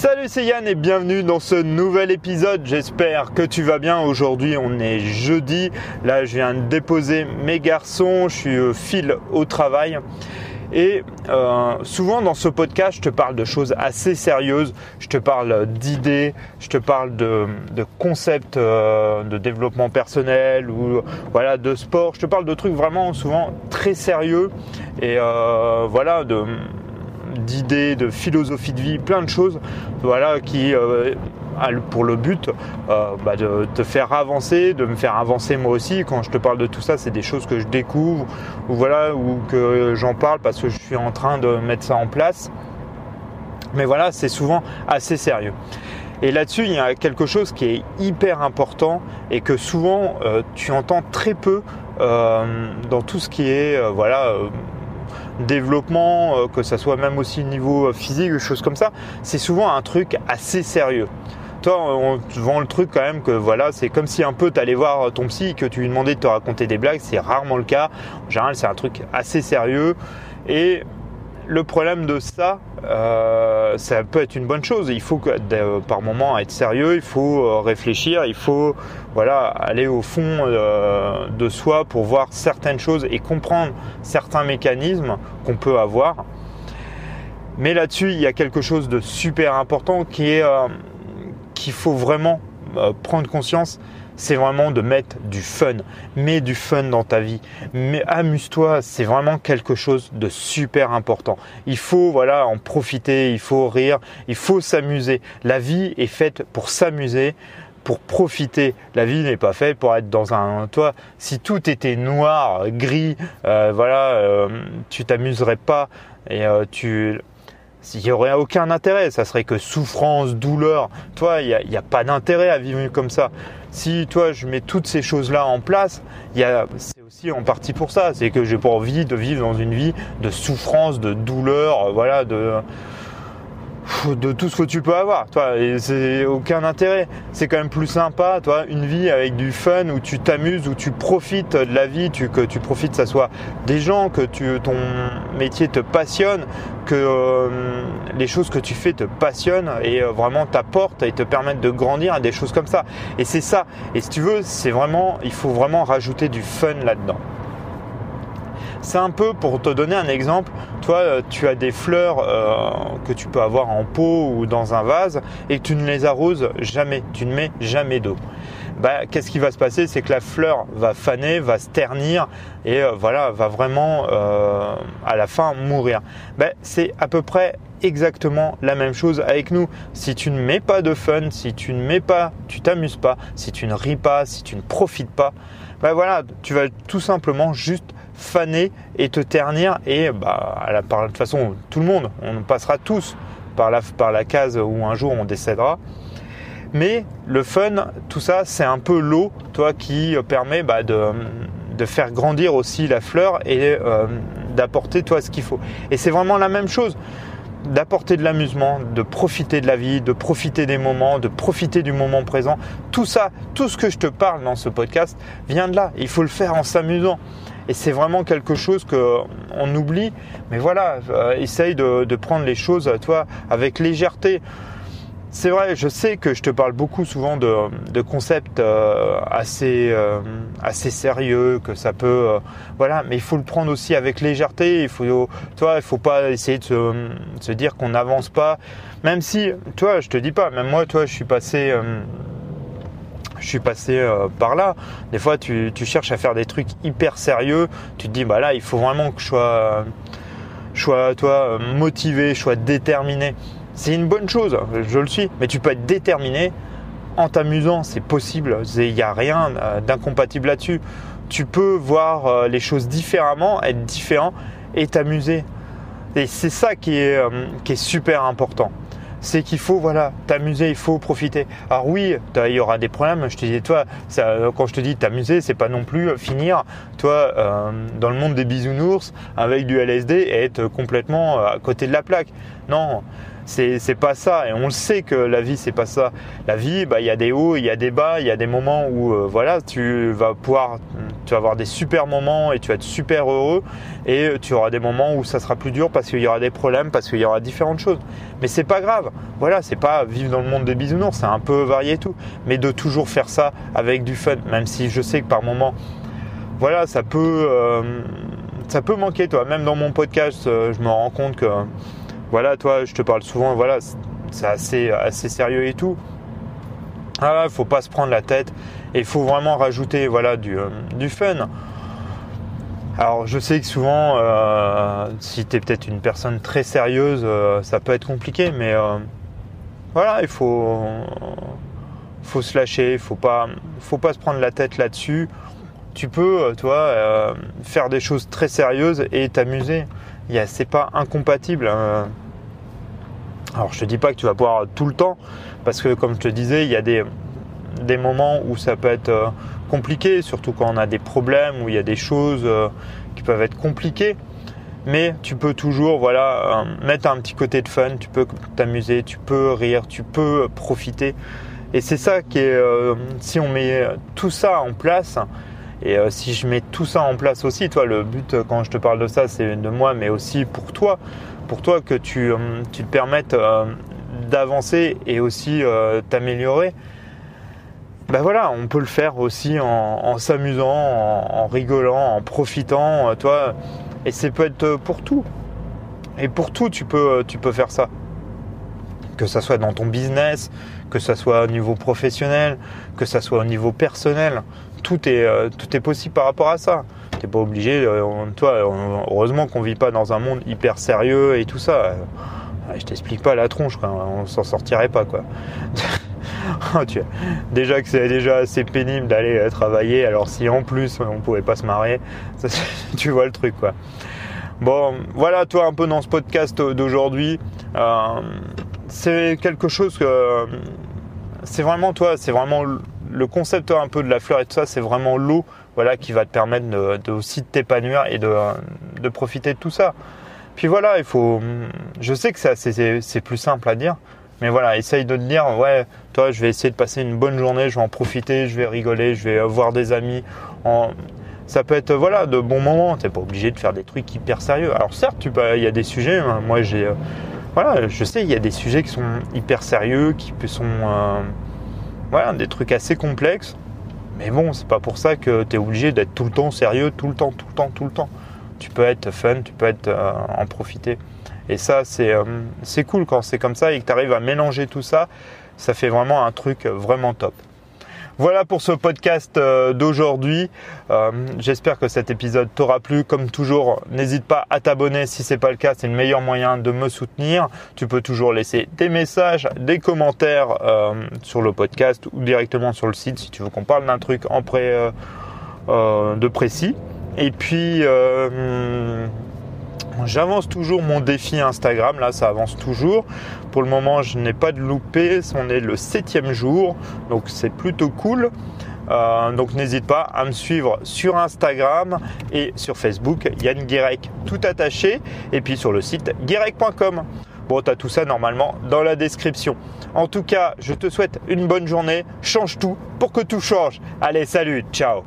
Salut c'est Yann et bienvenue dans ce nouvel épisode. J'espère que tu vas bien. Aujourd'hui on est jeudi. Là je viens de déposer mes garçons. Je suis euh, fil au travail. Et euh, souvent dans ce podcast, je te parle de choses assez sérieuses. Je te parle d'idées, je te parle de, concepts euh, de développement personnel ou voilà de sport. Je te parle de trucs vraiment souvent très sérieux et voilà de d'idées, de philosophie de vie, plein de choses, voilà, qui euh, pour le but euh, bah, de te faire avancer, de me faire avancer moi aussi. Quand je te parle de tout ça, c'est des choses que je découvre ou voilà, ou que j'en parle parce que je suis en train de mettre ça en place. Mais voilà, c'est souvent assez sérieux. Et là-dessus, il y a quelque chose qui est hyper important et que souvent euh, tu entends très peu dans tout ce qui est voilà développement, euh, que ça soit même aussi niveau euh, physique, choses comme ça, c'est souvent un truc assez sérieux. Toi, on te vend le truc quand même que voilà, c'est comme si un peu tu allais voir ton psy et que tu lui demandais de te raconter des blagues, c'est rarement le cas. En général, c'est un truc assez sérieux et le problème de ça, euh, ça peut être une bonne chose. Il faut par moment être sérieux, il faut euh, réfléchir, il faut voilà aller au fond euh, de soi pour voir certaines choses et comprendre certains mécanismes qu'on peut avoir. Mais là-dessus, il y a quelque chose de super important qui est qu'il faut vraiment prendre conscience c'est vraiment de mettre du fun. Mets du fun dans ta vie. Mais amuse-toi, c'est vraiment quelque chose de super important. Il faut voilà en profiter, il faut rire, il faut s'amuser. La vie est faite pour s'amuser pour profiter. La vie n'est pas faite pour être dans un toi. Si tout était noir, gris, euh, voilà, euh, tu t'amuserais pas et euh, tu il n'y aurait aucun intérêt, ça serait que souffrance, douleur. Toi, il n'y a, pas d'intérêt à vivre comme ça si toi je mets toutes ces choses-là en place, c'est aussi en partie pour ça. C'est que j'ai pas envie de vivre dans une vie de souffrance, de douleur, euh, voilà, de de tout ce que tu peux avoir, toi, et c'est aucun intérêt. C'est quand même plus sympa, toi, une vie avec du fun où tu t'amuses, où tu profites de la vie, que tu profites, ça soit des gens, que ton métier te passionne, que euh, les choses que tu fais te passionnent et euh, vraiment t'apportent et te permettent de grandir et des choses comme ça. Et c'est ça. Et si tu veux, c'est vraiment, il faut vraiment rajouter du fun là-dedans. C'est un peu pour te donner un exemple, toi euh, tu as des fleurs euh, que tu peux avoir en pot ou dans un vase et tu ne les arroses jamais, tu ne mets jamais d'eau. Bah, qu'est-ce qui va se passer? C'est que la fleur va faner, va se ternir et euh, voilà, va vraiment à la fin mourir. Bah, c'est à peu près exactement la même chose avec nous. Si tu ne mets pas de fun, si tu ne mets pas, tu t'amuses pas, si tu ne ris pas, si tu ne profites pas, ben voilà, tu vas tout simplement juste faner et te ternir et bah, à la, de toute façon tout le monde, on passera tous par la, par la case où un jour on décédera. Mais le fun, tout ça, c'est un peu l'eau, toi, qui permet bah, de, de, faire grandir aussi la fleur et euh, d'apporter toi ce qu'il faut. Et c'est vraiment la même chose d'apporter de l'amusement, de profiter de la vie, de profiter des moments, de profiter du moment présent. Tout ça, tout ce que je te parle dans ce podcast vient de là. Il faut le faire en s'amusant. Et c'est vraiment quelque chose qu'on oublie. Mais voilà, euh, essaye de, prendre les choses, toi, avec légèreté. C'est vrai, je sais que je te parle beaucoup souvent de, concepts euh, assez, euh, assez sérieux, que ça peut, voilà, mais il faut le prendre aussi avec légèreté. Il faut, toi, il faut pas essayer de se, dire qu'on n'avance pas, même si, toi, je te dis pas, même moi, toi, je suis passé, je suis passé par là. Des fois, tu, cherches à faire des trucs hyper sérieux. Tu te dis, bah là, il faut vraiment que je sois, sois, toi, motivé, je sois déterminé. C'est une bonne chose, je le suis, mais tu peux être déterminé en t'amusant, c'est possible, il n'y a rien euh, d'incompatible là-dessus. Tu peux voir euh, les choses différemment, être différent et t'amuser. Et c'est ça euh, qui est super important. C'est qu'il faut voilà t'amuser, il faut profiter. Alors oui, il y aura des problèmes. Je te dis toi, ça, quand je te dis t'amuser, c'est pas non plus finir toi dans le monde des bisounours avec du LSD et être complètement à côté de la plaque. Non, C'est pas ça, et on le sait que la vie c'est pas ça. La vie, bah il y a des hauts, il y a des bas, il y a des moments où euh, voilà, tu vas pouvoir, tu vas avoir des super moments et tu vas être super heureux, et tu auras des moments où ça sera plus dur parce qu'il y aura des problèmes, parce qu'il y aura différentes choses. Mais c'est pas grave. Voilà, c'est pas vivre dans le monde des bisounours, c'est un peu varié et tout, mais de toujours faire ça avec du fun, même si je sais que par moments, voilà, ça peut, euh, ça peut manquer, toi. Même dans mon podcast, euh, je me rends compte que voilà, toi, je te parle souvent, voilà, c'est assez, assez sérieux et tout. Ah, faut pas se prendre la tête et il faut vraiment rajouter, voilà, du, euh, du fun. Alors, je sais que souvent, euh, si tu es peut-être une personne très sérieuse, euh, ça peut être compliqué, mais voilà, il faut, faut se lâcher, faut pas, faut pas se prendre la tête là-dessus. Tu peux, toi, faire des choses très sérieuses et t'amuser c'est pas incompatible. Hein. Alors je te dis pas que tu vas pouvoir tout le temps, parce que comme je te disais, il y a des, des moments où ça peut être euh, compliqué, surtout quand on a des problèmes, où il y a des choses euh, qui peuvent être compliquées. Mais tu peux toujours voilà, euh, mettre un petit côté de fun, tu peux t'amuser, tu peux rire, tu peux profiter. Et c'est ça qui est, si on met tout ça en place, et euh, si je mets tout ça en place aussi, toi, le but euh, quand je te parle de ça, c'est de moi, mais aussi pour toi, pour toi que tu, euh, te permettes d'avancer et aussi t'améliorer. Ben voilà, on peut le faire aussi en, s'amusant, en, rigolant, en profitant, toi. Et ça peut être pour tout. Et pour tout, tu peux faire ça. Que ça soit dans ton business, que ça soit au niveau professionnel, que ça soit au niveau personnel tout est, euh, tout est possible par rapport à ça. T'es pas obligé, euh, toi, heureusement qu'on vit pas dans un monde hyper sérieux et tout ça. Euh, je t'explique pas la tronche, quoi. on s'en sortirait pas, quoi. Déjà que c'est déjà assez pénible d'aller travailler, alors si en plus on pouvait pas se marrer, tu vois le truc, quoi. Bon, voilà, toi, un peu dans ce podcast d'aujourd'hui, c'est quelque chose que c'est vraiment toi, c'est vraiment le concept un peu de la fleur et tout ça, c'est vraiment l'eau voilà, qui va te permettre de, aussi de t'épanouir et de, profiter de tout ça. Puis voilà, il faut. Je sais que c'est plus simple à dire, mais voilà, essaye de te dire, ouais, toi, je vais essayer de passer une bonne journée, je vais en profiter, je vais rigoler, je vais voir des amis. Ça peut être voilà de bons moments. T'es pas obligé de faire des trucs hyper sérieux. Alors certes, il y a des sujets. Hein. moi, j'ai voilà, je sais, il y a des sujets qui sont hyper sérieux, qui sont euh, voilà, des trucs assez complexes. Mais bon, c'est pas pour ça que tu es obligé d'être tout le temps sérieux, tout le temps, tout le temps, tout le temps. Tu peux être fun, tu peux être euh, en profiter. Et ça, euh, c'est cool quand c'est comme ça et que tu à mélanger tout ça. Ça fait vraiment un truc vraiment top. Voilà pour ce podcast euh, d'aujourd'hui. Euh, j'espère que cet épisode t'aura plu. Comme toujours, n'hésite pas à t'abonner si c'est pas le cas. C'est le meilleur moyen de me soutenir. Tu peux toujours laisser des messages, des commentaires euh, sur le podcast ou directement sur le site si tu veux qu'on parle d'un truc en pré de précis. Et puis J'avance toujours mon défi Instagram, là ça avance toujours. Pour le moment je n'ai pas de loupé, on est le septième jour, donc c'est plutôt cool. Euh, donc n'hésite pas à me suivre sur Instagram et sur Facebook, Yann Guérec, tout attaché, et puis sur le site guérec.com. Bon, tu tout ça normalement dans la description. En tout cas, je te souhaite une bonne journée, change tout pour que tout change. Allez, salut, ciao